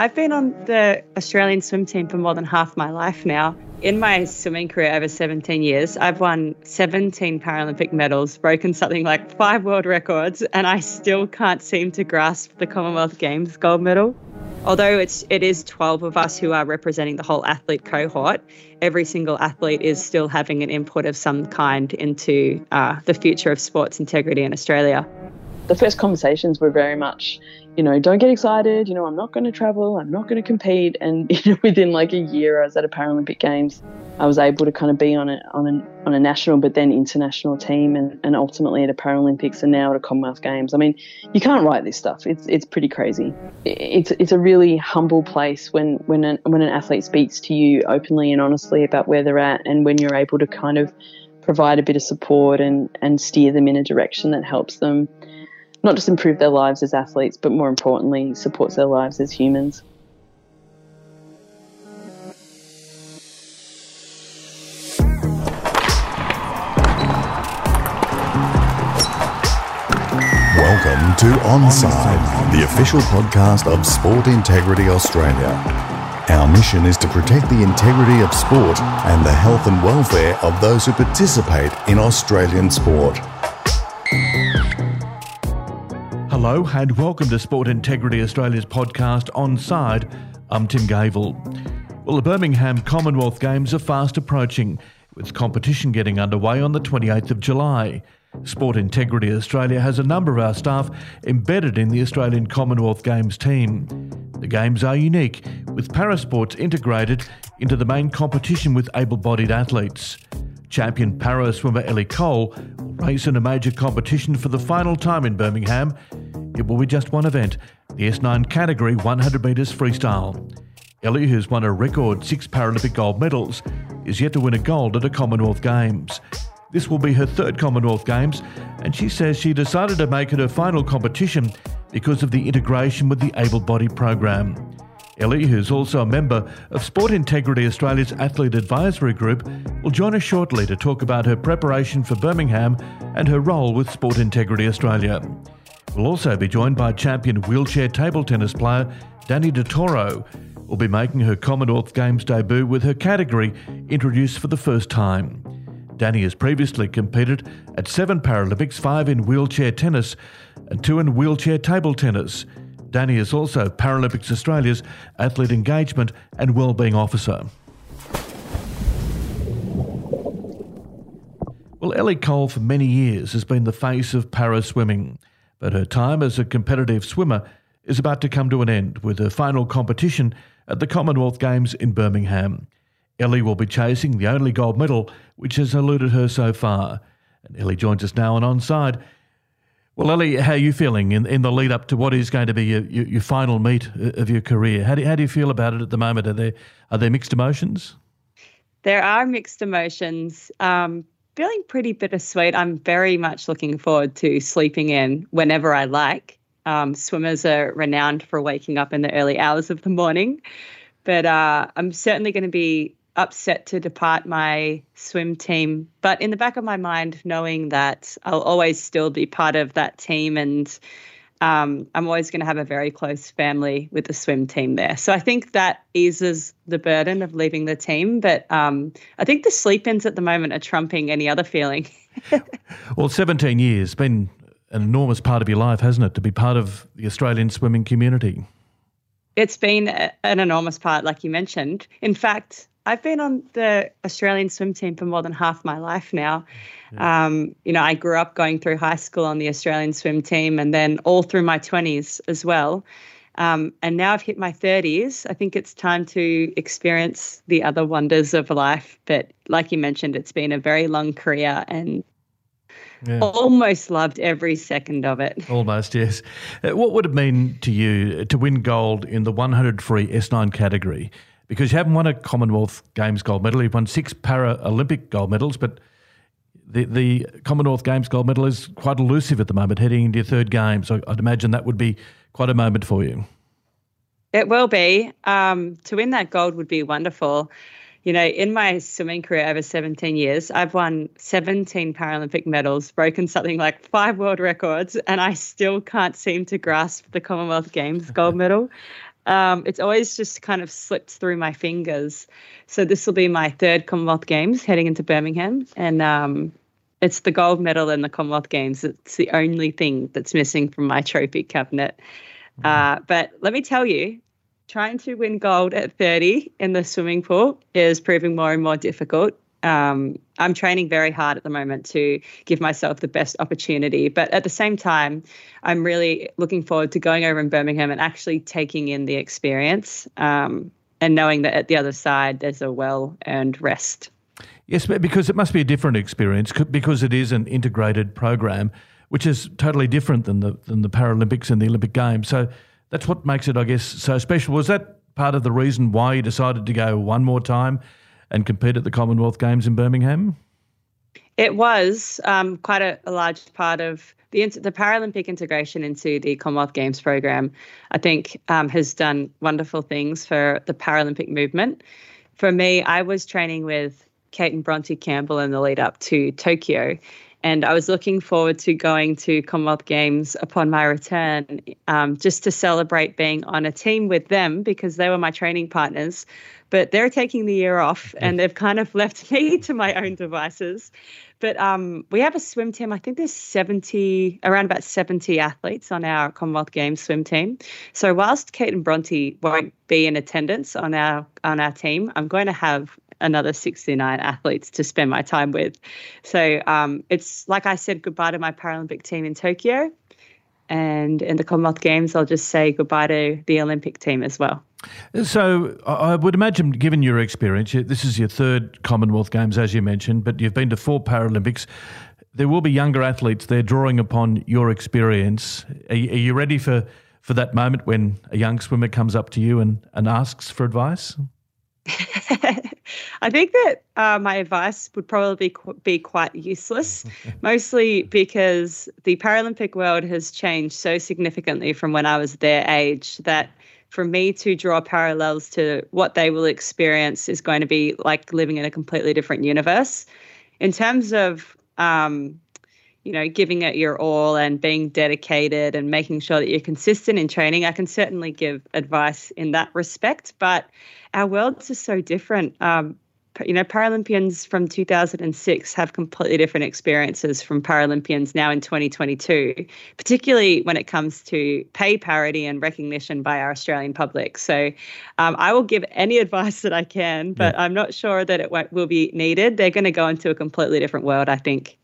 I've been on the Australian swim team for more than half my life now. In my swimming career over 17 years, I've won 17 Paralympic medals, broken something like five world records, and I still can't seem to grasp the Commonwealth Games gold medal. Although it's it is 12 of us who are representing the whole athlete cohort, every single athlete is still having an input of some kind into uh, the future of sports integrity in Australia. The first conversations were very much, you know, don't get excited. You know, I'm not going to travel. I'm not going to compete. And you know, within like a year, I was at a Paralympic Games. I was able to kind of be on a on a on a national, but then international team, and, and ultimately at a Paralympics, and now at a Commonwealth Games. I mean, you can't write this stuff. It's it's pretty crazy. It's it's a really humble place when when an, when an athlete speaks to you openly and honestly about where they're at, and when you're able to kind of provide a bit of support and and steer them in a direction that helps them not just improve their lives as athletes, but more importantly, supports their lives as humans. Welcome to Onside, the official podcast of Sport Integrity Australia. Our mission is to protect the integrity of sport and the health and welfare of those who participate in Australian sport. Hello and welcome to Sport Integrity Australia's podcast Onside. I'm Tim Gavel. Well, the Birmingham Commonwealth Games are fast approaching, with competition getting underway on the 28th of July. Sport Integrity Australia has a number of our staff embedded in the Australian Commonwealth Games team. The Games are unique, with parasports integrated into the main competition with able bodied athletes. Champion para swimmer Ellie Cole will race in a major competition for the final time in Birmingham it will be just one event the S9 category 100 metres freestyle. Ellie, who's won a record six Paralympic gold medals, is yet to win a gold at a Commonwealth Games. This will be her third Commonwealth Games, and she says she decided to make it her final competition because of the integration with the able body program. Ellie, who's also a member of Sport Integrity Australia's Athlete Advisory Group, will join us shortly to talk about her preparation for Birmingham and her role with Sport Integrity Australia. We'll also be joined by champion wheelchair table tennis player Dani Di Toro, will be making her Commonwealth Games debut with her category introduced for the first time. Dani has previously competed at seven Paralympics, five in wheelchair tennis and two in wheelchair table tennis. Dani is also Paralympics Australia's Athlete Engagement and Wellbeing Officer. Well, Ellie Cole for many years has been the face of para swimming. But her time as a competitive swimmer is about to come to an end with her final competition at the Commonwealth Games in Birmingham. Ellie will be chasing the only gold medal which has eluded her so far. And Ellie joins us now on onside. Well, Ellie, how are you feeling in, in the lead up to what is going to be your, your, your final meet of your career? How do, how do you feel about it at the moment? Are there, are there mixed emotions? There are mixed emotions. Um, feeling pretty bittersweet. I'm very much looking forward to sleeping in whenever I like. Um, swimmers are renowned for waking up in the early hours of the morning, but uh, I'm certainly going to be upset to depart my swim team. But in the back of my mind, knowing that I'll always still be part of that team and um, I'm always going to have a very close family with the swim team there. So I think that eases the burden of leaving the team. But um, I think the sleep ins at the moment are trumping any other feeling. well, 17 years, been an enormous part of your life, hasn't it, to be part of the Australian swimming community? It's been a, an enormous part, like you mentioned. In fact, I've been on the Australian swim team for more than half my life now. Yeah. Um, you know, I grew up going through high school on the Australian swim team and then all through my 20s as well. Um, and now I've hit my 30s. I think it's time to experience the other wonders of life. But like you mentioned, it's been a very long career and yeah. almost loved every second of it. Almost, yes. Uh, what would it mean to you to win gold in the 100 free S9 category? Because you haven't won a Commonwealth Games gold medal. You've won six Paralympic gold medals, but the, the Commonwealth Games gold medal is quite elusive at the moment, heading into your third game. So I'd imagine that would be quite a moment for you. It will be. Um, to win that gold would be wonderful. You know, in my swimming career over 17 years, I've won 17 Paralympic medals, broken something like five world records, and I still can't seem to grasp the Commonwealth Games gold medal. Um, it's always just kind of slipped through my fingers. So this will be my third Commonwealth Games heading into Birmingham, and um, it's the gold medal in the Commonwealth Games. It's the only thing that's missing from my trophy cabinet. Mm-hmm. Uh, but let me tell you, trying to win gold at 30 in the swimming pool is proving more and more difficult. Um, I'm training very hard at the moment to give myself the best opportunity. But at the same time, I'm really looking forward to going over in Birmingham and actually taking in the experience um, and knowing that at the other side, there's a well earned rest. Yes, because it must be a different experience because it is an integrated program, which is totally different than the than the Paralympics and the Olympic Games. So that's what makes it, I guess, so special. Was that part of the reason why you decided to go one more time and compete at the Commonwealth Games in Birmingham? It was um, quite a, a, large part of the the Paralympic integration into the Commonwealth Games program. I think um, has done wonderful things for the Paralympic movement. For me, I was training with Kate and Bronte Campbell in the lead up to Tokyo, and I was looking forward to going to Commonwealth Games upon my return, um, just to celebrate being on a team with them because they were my training partners. But they're taking the year off, and they've kind of left me to my own devices. But um, we have a swim team. I think there's 70, around about 70 athletes on our Commonwealth Games swim team. So whilst Kate and Bronte won't be in attendance on our on our team, I'm going to have another 69 athletes to spend my time with. So um, it's like I said goodbye to my Paralympic team in Tokyo. And in the Commonwealth Games, I'll just say goodbye to the Olympic team as well. So I would imagine, given your experience, this is your third Commonwealth Games, as you mentioned, but you've been to four Paralympics. There will be younger athletes there drawing upon your experience. Are you ready for, for that moment when a young swimmer comes up to you and, and asks for advice? I think that uh, my advice would probably be quite useless, mostly because the Paralympic world has changed so significantly from when I was their age that for me to draw parallels to what they will experience is going to be like living in a completely different universe. In terms of um, you know, giving it your all and being dedicated and making sure that you're consistent in training. I can certainly give advice in that respect, but our worlds are so different. Um, you know, Paralympians from 2006 have completely different experiences from Paralympians now in 2022, particularly when it comes to pay parity and recognition by our Australian public. So um, I will give any advice that I can, but yeah. I'm not sure that it will be needed. They're going to go into a completely different world, I think.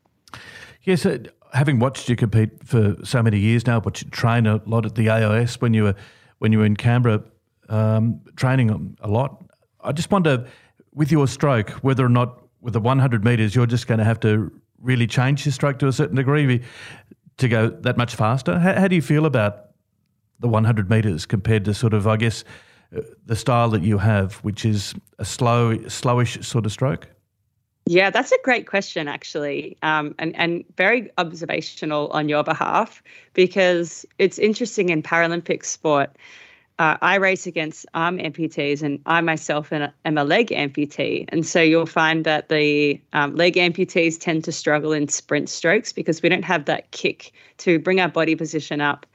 Yes, uh, having watched you compete for so many years now, but you train a lot at the AIS when you were when you were in Canberra, um, training a lot. I just wonder, with your stroke, whether or not with the 100 metres, you're just going to have to really change your stroke to a certain degree to go that much faster. How, how do you feel about the 100 metres compared to sort of, I guess, uh, the style that you have, which is a slow, slowish sort of stroke? Yeah, that's a great question, actually, um, and and very observational on your behalf because it's interesting in Paralympic sport. Uh, I race against arm amputees, and I myself am a leg amputee. And so you'll find that the um, leg amputees tend to struggle in sprint strokes because we don't have that kick to bring our body position up.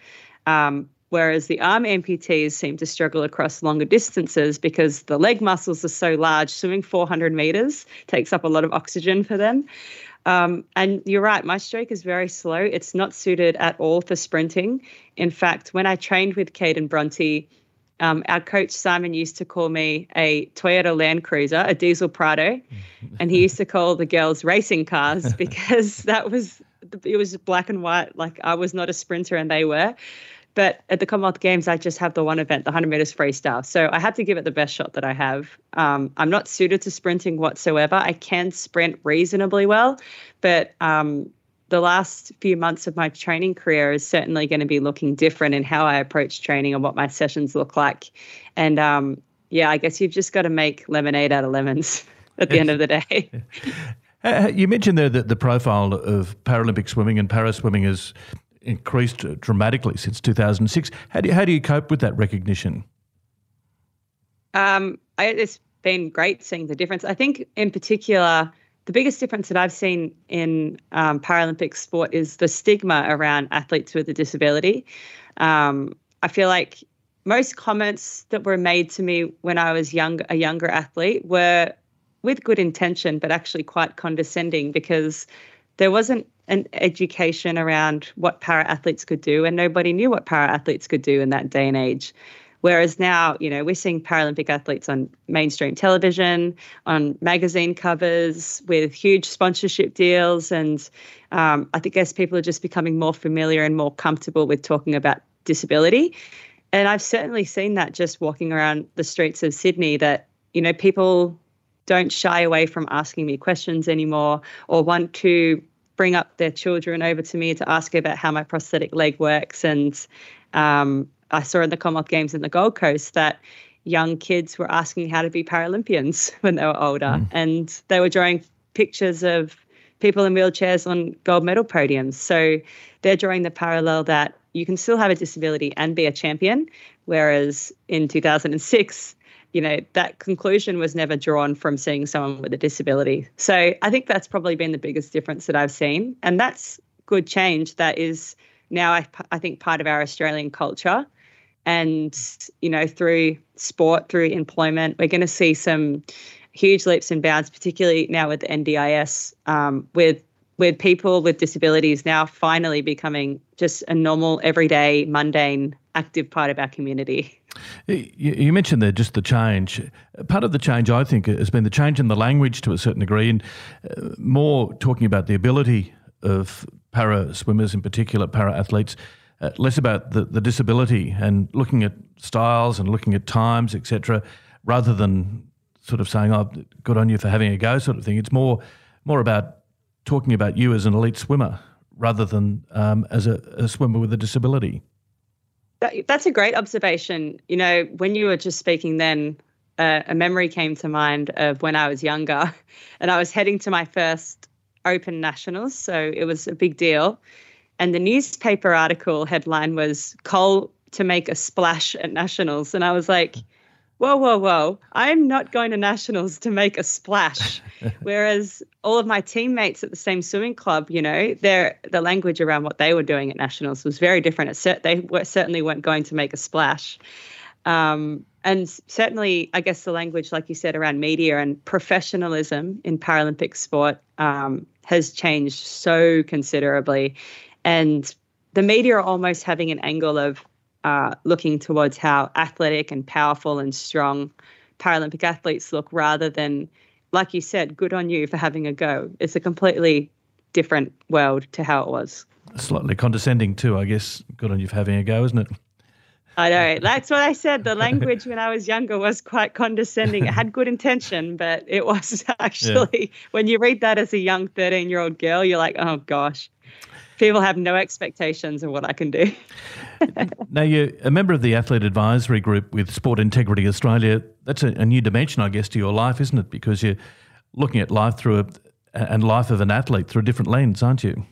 Um, whereas the arm amputees seem to struggle across longer distances because the leg muscles are so large. Swimming 400 meters takes up a lot of oxygen for them. Um, and you're right, my stroke is very slow. It's not suited at all for sprinting. In fact, when I trained with and Bronte, um, our coach Simon used to call me a Toyota Land Cruiser, a diesel Prado, and he used to call the girls racing cars because that was it was black and white. Like I was not a sprinter and they were. But at the Commonwealth Games, I just have the one event, the 100 meters freestyle. So I had to give it the best shot that I have. Um, I'm not suited to sprinting whatsoever. I can sprint reasonably well, but um, the last few months of my training career is certainly going to be looking different in how I approach training and what my sessions look like. And um, yeah, I guess you've just got to make lemonade out of lemons at the end of the day. Uh, you mentioned there that the profile of Paralympic swimming and para swimming is increased dramatically since 2006. How do you, how do you cope with that recognition? Um, I, it's been great seeing the difference. I think, in particular, the biggest difference that I've seen in um, Paralympic sport is the stigma around athletes with a disability. Um, I feel like most comments that were made to me when I was young, a younger athlete, were with good intention, but actually quite condescending because there wasn't an education around what para athletes could do, and nobody knew what para athletes could do in that day and age. Whereas now, you know, we're seeing Paralympic athletes on mainstream television, on magazine covers with huge sponsorship deals. And um, I think, guess people are just becoming more familiar and more comfortable with talking about disability. And I've certainly seen that just walking around the streets of Sydney that, you know, people don't shy away from asking me questions anymore or want to bring up their children over to me to ask about how my prosthetic leg works. And um, I saw in the Commonwealth Games in the Gold Coast that young kids were asking how to be Paralympians when they were older, mm. and they were drawing pictures of people in wheelchairs on gold medal podiums. So they're drawing the parallel that you can still have a disability and be a champion, whereas in 2006 you know that conclusion was never drawn from seeing someone with a disability. So i think that's probably been the biggest difference that i've seen. And that's good change. That is now I, I think part of our australian culture. And you know through sport through employment we're going to see some huge leaps and bounds particularly now with the ndis um, with with people with disabilities now finally becoming just a normal everyday mundane active part of our community you mentioned there just the change. Part of the change, I think, has been the change in the language to a certain degree, and uh, more talking about the ability of para swimmers, in particular, para athletes, uh, less about the, the disability and looking at styles and looking at times, etc., rather than sort of saying, "Oh, good on you for having a go," sort of thing. It's more more about talking about you as an elite swimmer rather than um, as a, a swimmer with a disability. That, that's a great observation. You know, when you were just speaking then, uh, a memory came to mind of when I was younger and I was heading to my first Open Nationals. So it was a big deal. And the newspaper article headline was Cole to make a splash at Nationals. And I was like, whoa, whoa, whoa, I'm not going to nationals to make a splash. Whereas all of my teammates at the same swimming club, you know, their the language around what they were doing at nationals was very different. It, they were, certainly weren't going to make a splash. Um, and certainly, I guess the language, like you said, around media and professionalism in Paralympic sport um, has changed so considerably. And the media are almost having an angle of uh, looking towards how athletic and powerful and strong Paralympic athletes look rather than, like you said, good on you for having a go. It's a completely different world to how it was. Slightly condescending, too, I guess. Good on you for having a go, isn't it? I know. That's what I said. The language when I was younger was quite condescending. It had good intention, but it was actually, yeah. when you read that as a young 13 year old girl, you're like, oh gosh people have no expectations of what I can do. Now, you're a member of the Athlete Advisory Group with Sport Integrity Australia. That's a, a, new dimension, I guess, to your life, isn't it? Because you're looking at life through a and life of an athlete through a different lens, aren't you?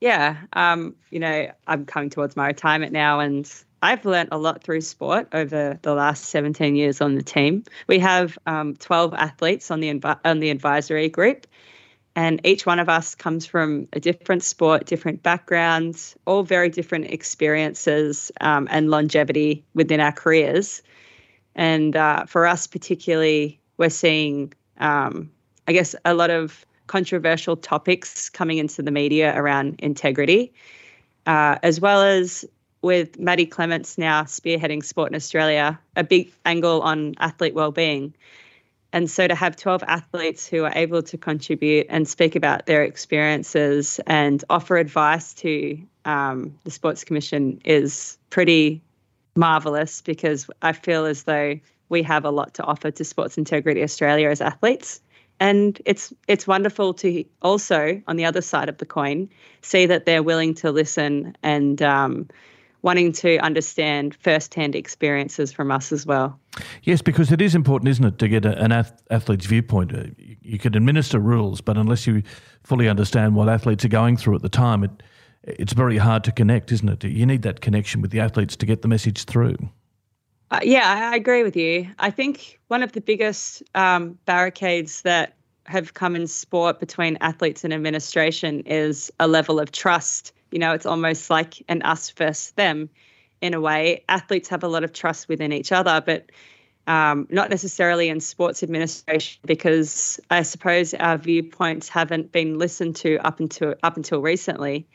Yeah. Um, you know, I'm coming towards my retirement now and I've learned a lot through sport over the last 17 years on the team. We have um, 12 athletes on the on the advisory group, and each one of us comes from a different sport, different backgrounds, all very different experiences um, and longevity within our careers. And uh, for us, particularly, we're seeing, um, I guess, a lot of controversial topics coming into the media around integrity, uh, as well as with Maddie Clements now spearheading Sport in Australia, a big angle on athlete well-being. And so to have 12 athletes who are able to contribute and speak about their experiences and offer advice to um, the Sports Commission is pretty marvelous because I feel as though we have a lot to offer to Sports Integrity Australia as athletes. And it's it's wonderful to also, on the other side of the coin, see that they're willing to listen and um, wanting to understand first-hand experiences from us as well. Yes, because it is important, isn't it, to get a, an athlete's viewpoint. Uh, you, you can administer rules, but unless you fully understand what athletes are going through at the time, it it's very hard to connect, isn't it? You need that connection with the athletes to get the message through. Uh, yeah, I agree with you. I think one of the biggest um, barricades that have come in sport between athletes and administration is a level of trust you know, it's almost like an us versus them. in a way. Athletes have a lot of trust within each other, but um, not necessarily in sports administration because I suppose our viewpoints haven't been listened to up until up until recently,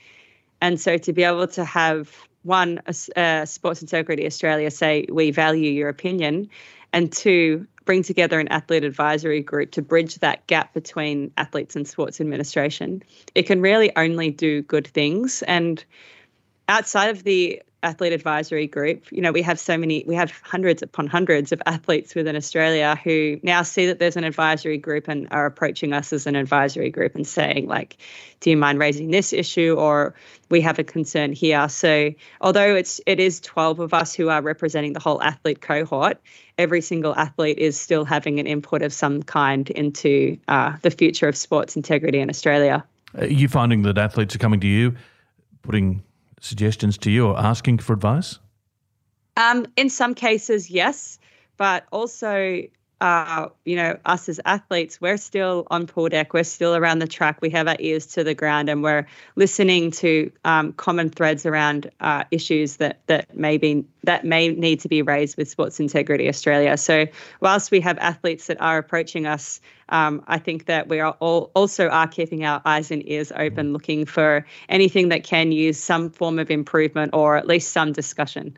and so to be able to have one, uh, Sports Integrity Australia say we value your opinion, and two, bring together an athlete advisory group to bridge that gap between athletes and sports administration. It can really only do good things, and outside of the athlete advisory group, you know, we have so many, we have hundreds upon hundreds of athletes within Australia who now see that there's an advisory group and are approaching us as an advisory group and saying, like, do you mind raising this issue? Or we have a concern here. So although it's it is 12 of us who are representing the whole athlete cohort, every single athlete is still having an input of some kind into uh, the future of sports integrity in Australia. Are you finding that athletes are coming to you, putting suggestions to you or asking for advice? Um, in some cases, yes, but also, uh, you know, us as athletes, we're still on pool deck. We're still around the track. We have our ears to the ground, and we're listening to um, common threads around uh, issues that that may be that may need to be raised with Sports Integrity Australia. So, whilst we have athletes that are approaching us um, I think that we are all also are keeping our eyes and ears open, looking for anything that can use some form of improvement or at least some discussion.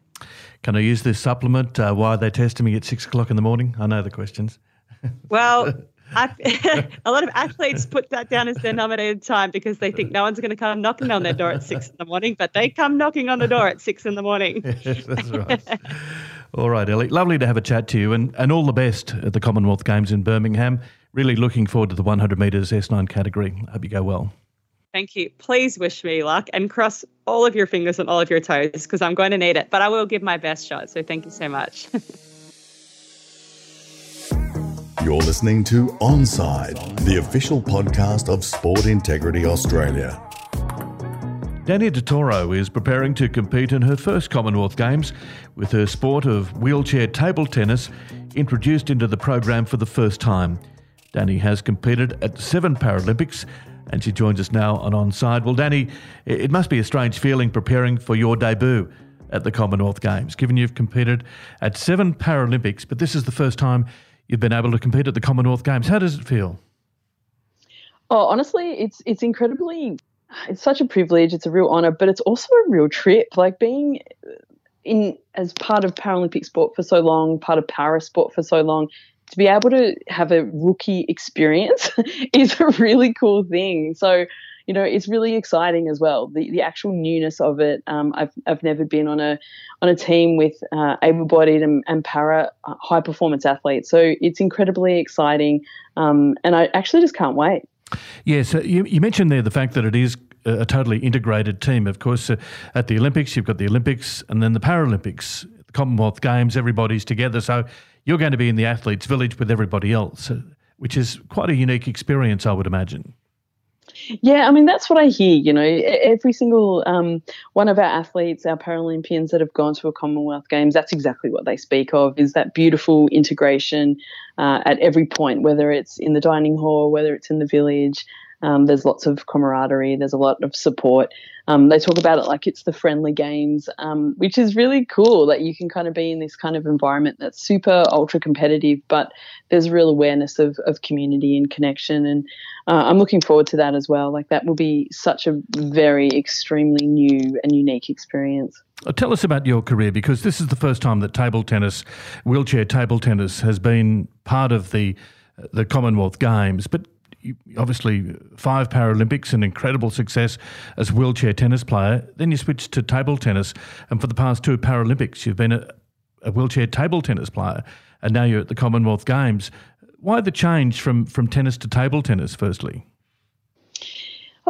Can I use this supplement? Uh, why are they testing me at six o'clock in the morning? I know the questions. Well, a lot of athletes put that down as their nominated time because they think no one's going to come knocking on their door at six in the morning, but they come knocking on the door at six in the morning. yes, that's right. all right, Ellie. Lovely to have a chat to you and, and all the best at the Commonwealth Games in Birmingham. Really looking forward to the 100 metres S9 category. I hope you go well. Thank you. Please wish me luck and cross all of your fingers and all of your toes because I'm going to need it, but I will give my best shot. So thank you so much. You're listening to Onside, the official podcast of Sport Integrity Australia. Dani Di Toro is preparing to compete in her first Commonwealth Games with her sport of wheelchair table tennis introduced into the program for the first time. Dani has competed at seven Paralympics and she joins us now on Onside. Well, Dani, it must be a strange feeling preparing for your debut at the Commonwealth Games, given you've competed at seven Paralympics, but this is the first time you've been able to compete at the Commonwealth Games. How does it feel? Oh, honestly, it's it's incredibly it's such a privilege, it's a real honor, but it's also a real trip. Like being in as part of Paralympic sport for so long, part of para sport for so long, to be able to have a rookie experience is a really cool thing. So, you know, it's really exciting as well. The the actual newness of it. Um, I've I've never been on a on a team with uh, able-bodied and, and para uh, high performance athletes, so it's incredibly exciting, um, and I actually just can't wait. Yes, you, you mentioned there the fact that it is a totally integrated team. Of course, uh, at the Olympics, you've got the Olympics and then the Paralympics, the Commonwealth Games, everybody's together. So you're going to be in the athletes' village with everybody else, uh, which is quite a unique experience, I would imagine. Yeah, I mean that's what I hear. You know, every single um, one of our athletes, our Paralympians that have gone to a Commonwealth Games, that's exactly what they speak of: is that beautiful integration uh, at every point, whether it's in the dining hall, whether it's in the village. Um, there's lots of camaraderie. There's a lot of support. Um, they talk about it like it's the friendly games, um, which is really cool that you can kind of be in this kind of environment that's super ultra competitive, but there's real awareness of, of community and connection. And uh, I'm looking forward to that as well. Like that will be such a very extremely new and unique experience. Uh, tell us about your career because this is the first time that table tennis, wheelchair table tennis, has been part of the the Commonwealth Games. But obviously five Paralympics, an incredible success as wheelchair tennis player. Then you switched to table tennis, and for the past two Paralympics, you've been a, a wheelchair table tennis player, and now you're at the Commonwealth Games. Why the change from from tennis to table tennis? Firstly.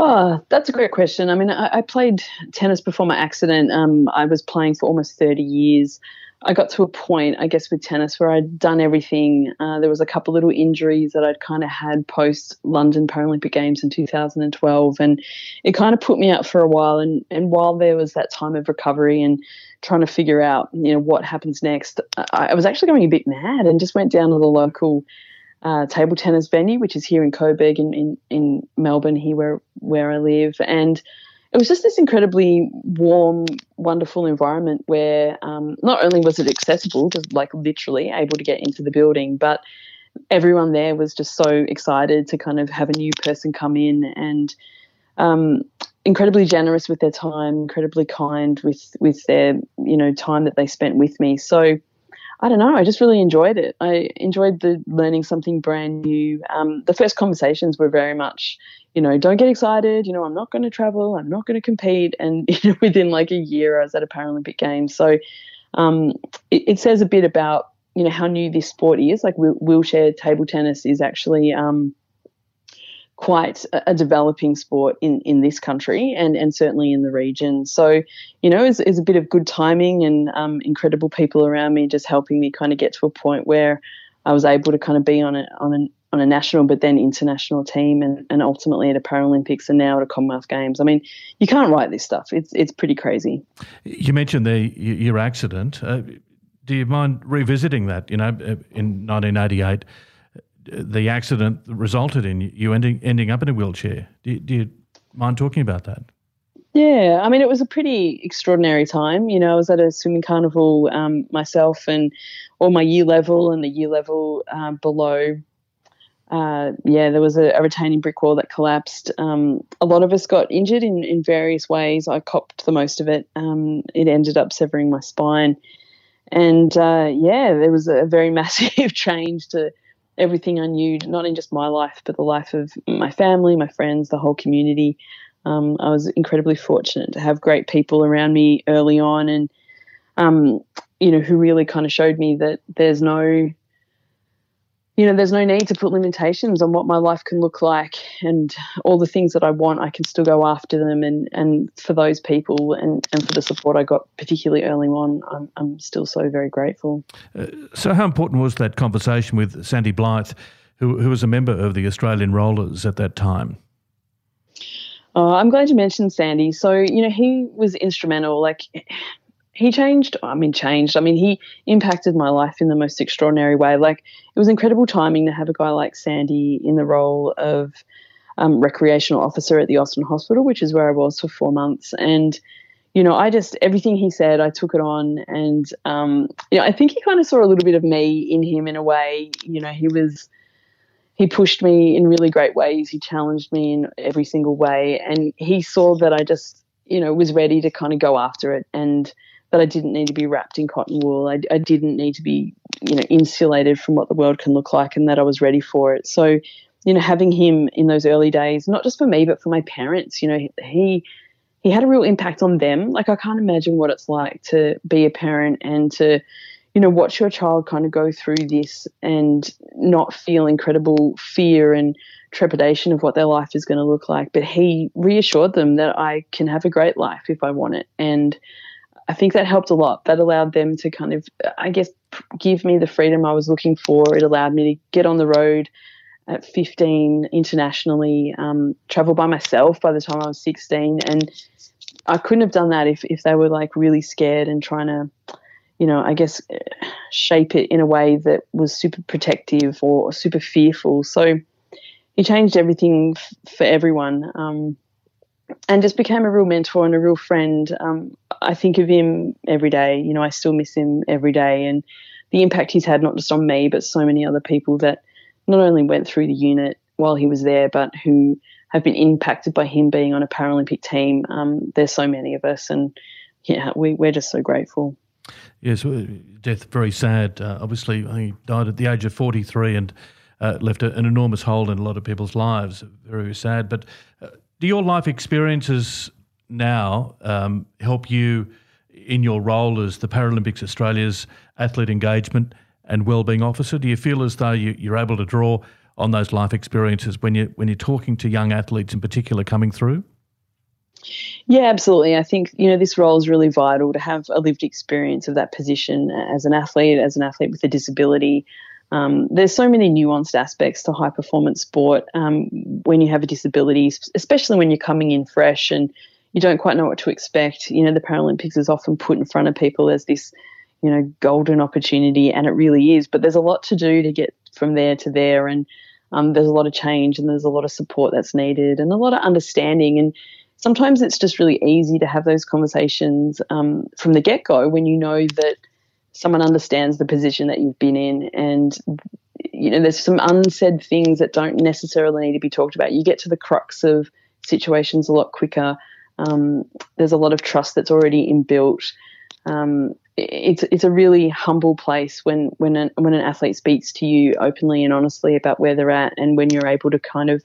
Oh, that's a great question. I mean, I, I played tennis before my accident. Um, I was playing for almost 30 years. I got to a point, I guess, with tennis where I'd done everything. Uh, there was a couple little injuries that I'd kind of had post London Paralympic Games in 2012, and it kind of put me out for a while. And and while there was that time of recovery and trying to figure out, you know, what happens next, I, I was actually going a bit mad and just went down to the local uh, table tennis venue, which is here in Coburg in, in, in Melbourne, here where where I live, and it was just this incredibly warm, wonderful environment where um, not only was it accessible, just like literally able to get into the building, but everyone there was just so excited to kind of have a new person come in and um, incredibly generous with their time, incredibly kind with with their you know time that they spent with me. So I don't know. I just really enjoyed it. I enjoyed the learning something brand new. Um, the first conversations were very much, you know, don't get excited. You know, I'm not going to travel. I'm not going to compete. And you know, within like a year, I was at a Paralympic Games. So um, it, it, says a bit about you know how new this sport is. Like wheelchair table tennis is actually um, quite a, developing sport in, in this country and, and certainly in the region. So, you know, it's, it's a bit of good timing and um, incredible people around me just helping me kind of get to a point where I was able to kind of be on a, on on a national but then international team and, and ultimately at a Paralympics and now at a Commonwealth Games. I mean, you can't write this stuff. It's, it's pretty crazy. You mentioned the your accident. Uh, do you mind revisiting that? You know, uh, in 1988, the accident resulted in you ending ending up in a wheelchair. Do, do you mind talking about that? Yeah, I mean, it was a pretty extraordinary time. You know, I was at a swimming carnival um, myself and all my year level and the year level uh, below. Uh, yeah, there was a, a, retaining brick wall that collapsed. Um, a lot of us got injured in, in various ways. I copped the most of it. Um, it ended up severing my spine. And uh, yeah, there was a very massive change to everything I knew, not in just my life, but the life of my family, my friends, the whole community. Um, I was incredibly fortunate to have great people around me early on, and um, you know, who really kind of showed me that there's no you know, there's no need to put limitations on what my life can look like and all the things that I want, I can still go after them. And, and for those people and, and for the support I got, particularly early on, I'm, I'm still so very grateful. Uh, so, how important was that conversation with Sandy Blythe, who, who was a member of the Australian Rollers at that time? Oh, I'm glad you mentioned Sandy. So, you know, he was instrumental. Like, he changed. I mean, changed. I mean, he impacted my life in the most extraordinary way. Like, it was incredible timing to have a guy like Sandy in the role of um, recreational officer at the Austin Hospital, which is where I was for four months. And, you know, I just, everything he said, I took it on. And, um, you know, I think he kind of saw a little bit of me in him in a way. You know, he was, he pushed me in really great ways. He challenged me in every single way. And he saw that I just, you know, was ready to kind of go after it. And, that I didn't need to be wrapped in cotton wool. I, I didn't need to be, you know, insulated from what the world can look like, and that I was ready for it. So, you know, having him in those early days, not just for me, but for my parents, you know, he he had a real impact on them. Like I can't imagine what it's like to be a parent and to, you know, watch your child kind of go through this and not feel incredible fear and trepidation of what their life is going to look like. But he reassured them that I can have a great life if I want it. And I think that helped a lot. That allowed them to kind of, I guess, give me the freedom I was looking for. It allowed me to get on the road at 15 internationally, um, travel by myself by the time I was 16. And I couldn't have done that if, if they were like really scared and trying to, you know, I guess, shape it in a way that was super protective or super fearful. So he changed everything f- for everyone. Um, and just became a real mentor and a real friend. Um, I think of him every day. You know, I still miss him every day, and the impact he's had not just on me, but so many other people that not only went through the unit while he was there, but who have been impacted by him being on a Paralympic team. Um, there's so many of us, and yeah, we, we're just so grateful. Yes, death very sad. Uh, obviously, he died at the age of 43 and uh, left a, an enormous hole in a lot of people's lives. Very sad, but. Uh, do your life experiences now um, help you in your role as the Paralympics Australia's athlete engagement and wellbeing officer? Do you feel as though you, are able to draw on those life experiences when you when you're talking to young athletes in particular coming through? Yeah, absolutely. I think you know this role is really vital to have a lived experience of that position as an athlete, as an athlete with a disability. Um, there's so many nuanced aspects to high performance sport um, when you have a disability, especially when you're coming in fresh and you don't quite know what to expect. You know, the Paralympics is often put in front of people as this, you know, golden opportunity, and it really is. But there's a lot to do to get from there to there, and um, there's a lot of change and there's a lot of support that's needed and a lot of understanding. And sometimes it's just really easy to have those conversations um, from the get go when you know that someone understands the position that you've been in and you know there's some unsaid things that don't necessarily need to be talked about you get to the crux of situations a lot quicker um, there's a lot of trust that's already inbuilt. Um, it's it's a really humble place when when an, when an athlete speaks to you openly and honestly about where they're at and when you're able to kind of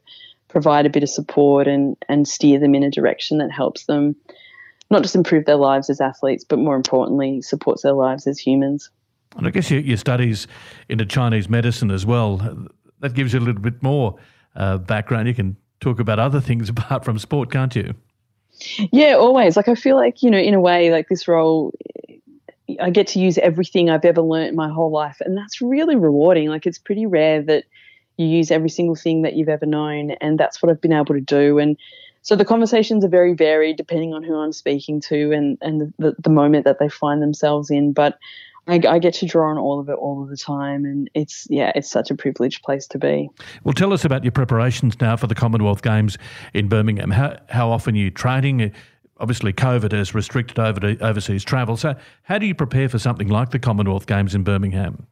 provide a bit of support and and steer them in a direction that helps them not just improve their lives as athletes but more importantly supports their lives as humans. And I guess your, your studies into Chinese medicine as well that gives you a little bit more uh, background. You can talk about other things apart from sport can't you yeah always like I feel like you know in a way like this role I get to use everything I've ever learned my whole life, and that's really rewarding. Like it's pretty rare that you use every single thing that you've ever known, and that's what I've been able to do. And so the conversations are very varied depending on who I'm speaking to and and the, the moment that they find themselves in. But I, I, get to draw on all of it all of the time, and it's yeah, it's such a privileged place to be. Well, tell us about your preparations now for the Commonwealth Games in Birmingham. How how often are you training? obviously COVID has restricted over overseas travel. So, how do you prepare for something like the Commonwealth Games in Birmingham?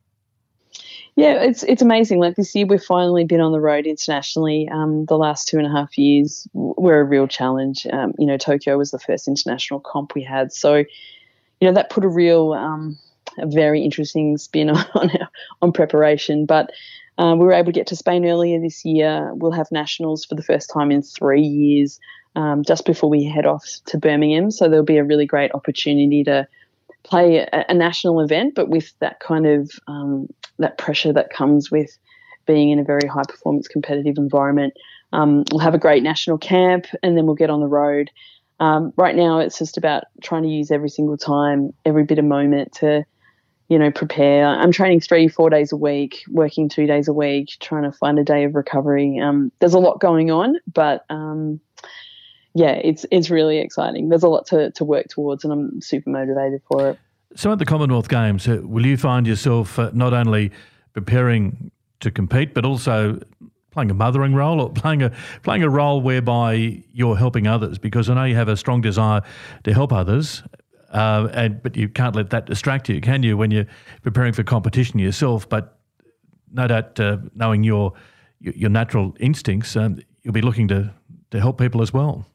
Yeah, it's it's amazing. Like this year, we've finally been on the road internationally. Um, the last two and a half years were a real challenge. Um, you know, Tokyo was the first international comp we had, so you know that put a real, um, a very interesting spin on on, on preparation. But um, we were able to get to Spain earlier this year. We'll have nationals for the first time in three years um, just before we head off to Birmingham. So there'll be a really great opportunity to play a, a national event, but with that kind of um, that pressure that comes with being in a very high performance competitive environment. Um, we'll have a great national camp, and then we'll get on the road. Um, right now, it's just about trying to use every single time, every bit of moment to you know, prepare. I'm training three, four days a week, working two days a week, trying to find a day of recovery. Um, there's a lot going on, but um, yeah, it's it's really exciting. There's a lot to, to work towards, and I'm super motivated for it. So, at the Commonwealth Games, uh, will you find yourself uh, not only preparing to compete, but also playing a mothering role or playing a playing a role whereby you're helping others? Because I know you have a strong desire to help others, uh, and but you can't let that distract you, can you? When you're preparing for competition yourself, but no doubt, uh, knowing your your natural instincts, um, you'll be looking to to help people as well.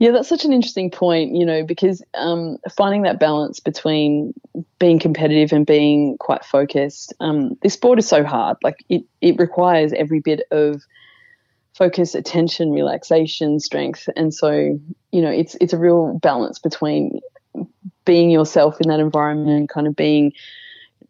Yeah, that's such an interesting point, you know, because um, finding that balance between being competitive and being quite focused. Um, this sport is so hard. Like it, it requires every bit of focus, attention, relaxation, strength, and so you know, it's it's a real balance between being yourself in that environment and kind of being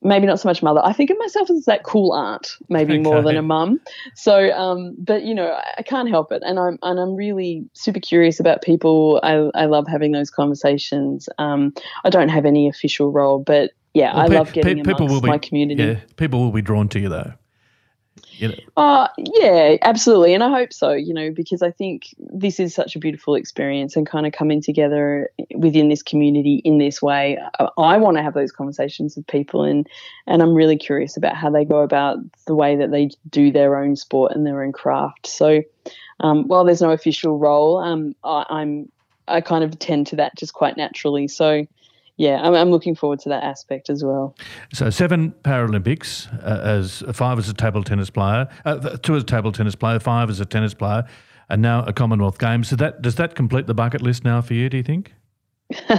maybe not so much mother. I think of myself as that cool aunt, maybe okay. more than a mum. So, um, but you know, I can't help it, and I'm and I'm really super curious about people. I I love having those conversations. Um, I don't have any official role, but yeah, well, I pe- love getting pe- people will be, my community. Yeah, people will be drawn to you though you know. Uh, yeah, absolutely. And I hope so, you know, because I think this is such a beautiful experience and kind of coming together within this community in this way. I, I want to have those conversations with people and and I'm really curious about how they go about the way that they do their own sport and their own craft. So um, while there's no official role, um, I, I'm I kind of tend to that just quite naturally. So yeah, I'm, I'm, looking forward to that aspect as well. So seven Paralympics uh, as five as a table tennis player, uh, two as a table tennis player, five as a tennis player, and now a Commonwealth Games. So that does that complete the bucket list now for you? Do you think?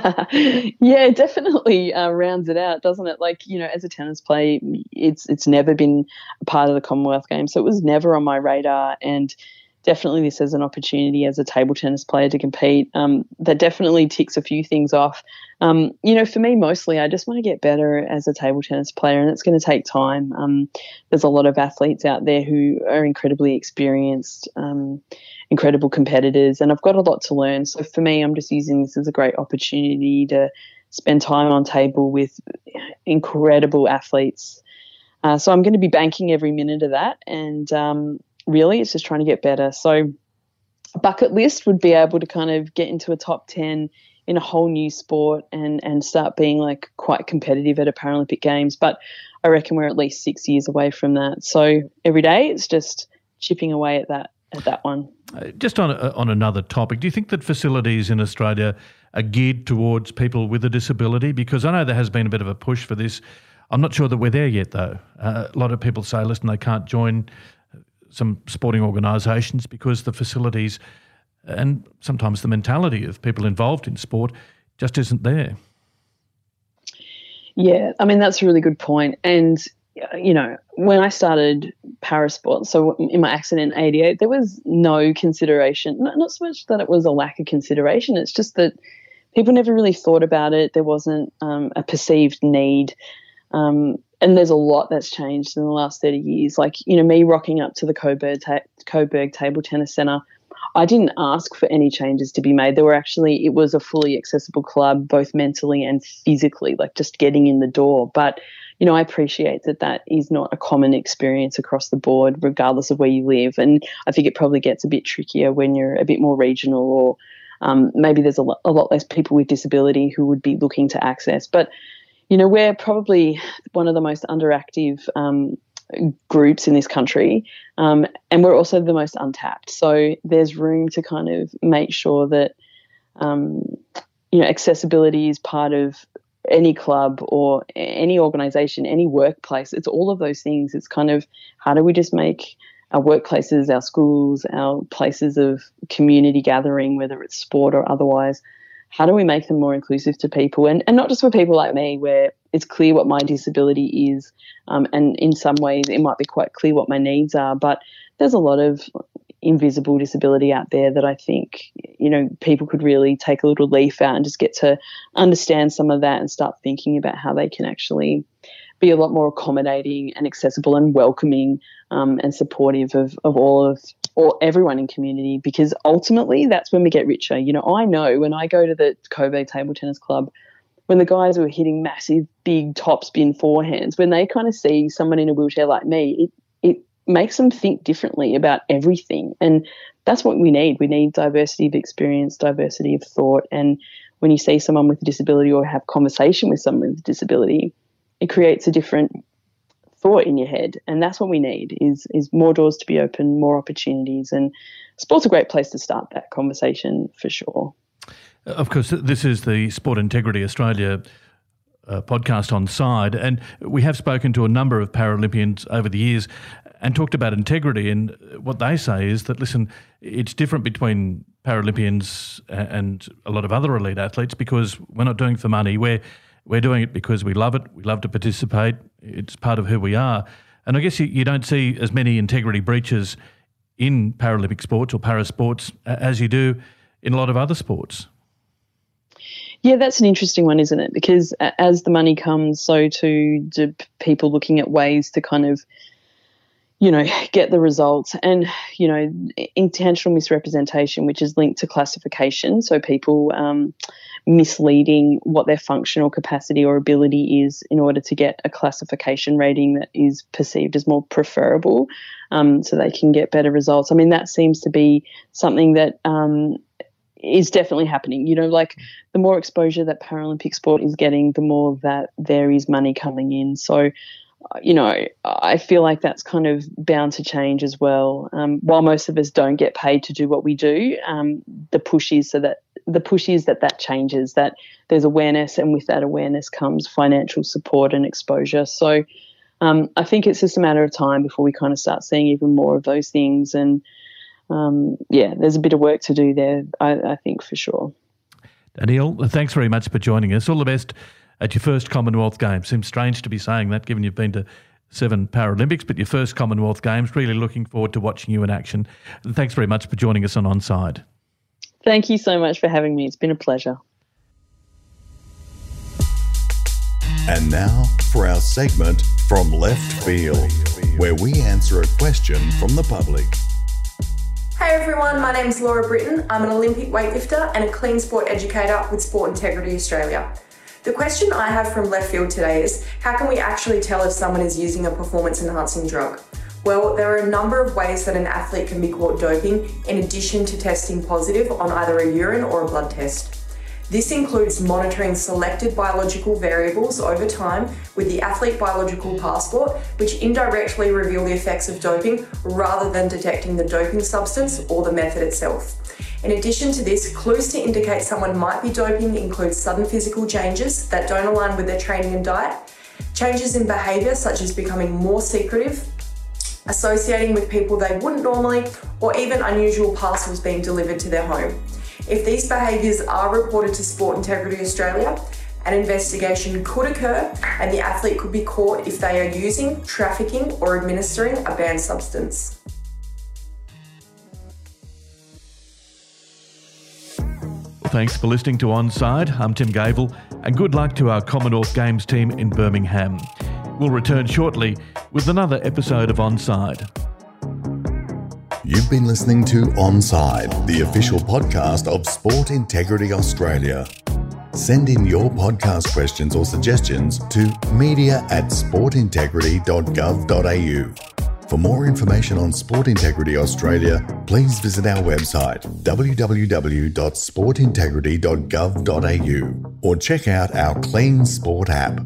yeah, definitely uh, rounds it out, doesn't it? Like you know, as a tennis player, it's it's never been a part of the Commonwealth Games, so it was never on my radar, and definitely this as an opportunity as a table tennis player to compete. Um, that definitely ticks a few things off. Um, you know, for me, mostly, I just want to get better as a table tennis player, and it's going to take time. Um, there's a lot of athletes out there who are incredibly experienced, um, incredible competitors, and I've got a lot to learn. So for me, I'm just using this as a great opportunity to spend time on table with incredible athletes. Uh, so I'm going to be banking every minute of that, and um, really, it's just trying to get better. So bucket list would be able to kind of get into a top 10 in a whole new sport and and start being like quite competitive at a Paralympic Games. But I reckon we're at least six years away from that. So every day it's just chipping away at that at that one. Uh, just on on another topic, do you think that facilities in Australia are geared towards people with a disability? Because I know there has been a bit of a push for this. I'm not sure that we're there yet, though. Uh, a lot of people say, listen, they can't join some sporting organisations because the facilities and sometimes the mentality of people involved in sport just isn't there. Yeah, I mean, that's a really good point. And, you know, when I started parasport, so in my accident in 88, there was no consideration, not, not so much that it was a lack of consideration, it's just that people never really thought about it. There wasn't um, a perceived need. Um, and there's a lot that's changed in the last 30 years. Like, you know, me rocking up to the Coburg, ta- Coburg Table Tennis Centre, I didn't ask for any changes to be made. There were actually, it was a fully accessible club, both mentally and physically, like just getting in the door. But, you know, I appreciate that that is not a common experience across the board, regardless of where you live. And I think it probably gets a bit trickier when you're a bit more regional or um, maybe there's a a lot less people with disability who would be looking to access. But, you know, we're probably one of the most underactive um, groups in this country, um, and we're also the most untapped. So there's room to kind of make sure that um, you know accessibility is part of any club or any organization, any workplace. It's all of those things. It's kind of how do we just make our workplaces, our schools, our places of community gathering, whether it's sport or otherwise, how do we make them more inclusive to people? And, and not just for people like me where it's clear what my disability is um, and in some ways it might be quite clear what my needs are but there's a lot of invisible disability out there that I think you know people could really take a little leaf out and just get to understand some of that and start thinking about how they can actually be a lot more accommodating and accessible and welcoming um, and supportive of, of all of or everyone in community because ultimately that's when we get richer. You know, I know when I go to the Coburg Table Tennis Club, when the guys were hitting massive, big top spin forehands, when they kind of see someone in a wheelchair like me, it, it makes them think differently about everything. And that's what we need. We need diversity of experience, diversity of thought. And when you see someone with a disability or have conversation with someone with a disability, it creates a different thought in your head and that's what we need is is more doors to be open more opportunities and sport's a great place to start that conversation for sure. Of course this is the sport integrity australia uh, podcast Onside and we have spoken to a number of paralympians over the years and talked about integrity and what they say is that listen it's different between paralympians and a lot of other elite athletes because we're not doing it for money. We're we're doing it because we love it. We love to participate. It's part of who we are. And I guess you, you don't see as many integrity breaches in Paralympic sports or para sports as you do in a lot of other sports. Yeah, that's an interesting one, isn't it? Because as the money comes, so too do people looking at ways to kind of, you know, get the results. And, you know, intentional misrepresentation, which is linked to classification. So people, um, misleading what their functional capacity or ability is in order to get a classification rating that is perceived as more preferable um, so they can get better results. I mean, that seems to be something that um, is definitely happening. You know, like the more exposure that Paralympic sport is getting, the more that there is money coming in. So, you know, I feel like that's kind of bound to change as well. Um, while most of us don't get paid to do what we do, um, the push is so that the push is that that changes, that there's awareness, and with that awareness comes financial support and exposure. So um, I think it's just a matter of time before we kind of start seeing even more of those things. And um, yeah, there's a bit of work to do there, I, I think, for sure. Daniela, thanks very much for joining us. All the best at your first Commonwealth Games. Seems strange to be saying that given you've been to seven Paralympics, but your first Commonwealth Games. Really looking forward to watching you in action. thanks very much for joining us on Onside. Thank you so much for having me. It's been a pleasure. And now for our segment from left field, where we answer a question from the public. Hey everyone, my name is Laura Britton. I'm an Olympic weightlifter and a clean sport educator with Sport Integrity Australia. The question I have from left field today is how can we actually tell if someone is using a performance enhancing drug? Well, there are a number of ways that an athlete can be caught doping in addition to testing positive on either a urine or a blood test. This includes monitoring selected biological variables over time with the athlete biological passport, which indirectly reveal the effects of doping rather than detecting the doping substance or the method itself. In addition to this, clues to indicate someone might be doping include sudden physical changes that don't align with their training and diet, changes in behaviour such as becoming more secretive, associating with people they wouldn't normally, or even unusual parcels being delivered to their home. If these behaviours are reported to Sport Integrity Australia, an investigation could occur and the athlete could be caught if they are using, trafficking, or administering a banned substance. Thanks for listening to Onside. I'm Tim Gavel, and good luck to our Commonwealth Games team in Birmingham. We'll return shortly with another episode of Onside. You've been listening to Onside, the official podcast of Sport Integrity Australia. Send in your podcast questions or suggestions to media at sportintegrity.gov.au. For more information on Sport Integrity Australia, please visit our website www.sportintegrity.gov.au or check out our Clean Sport app.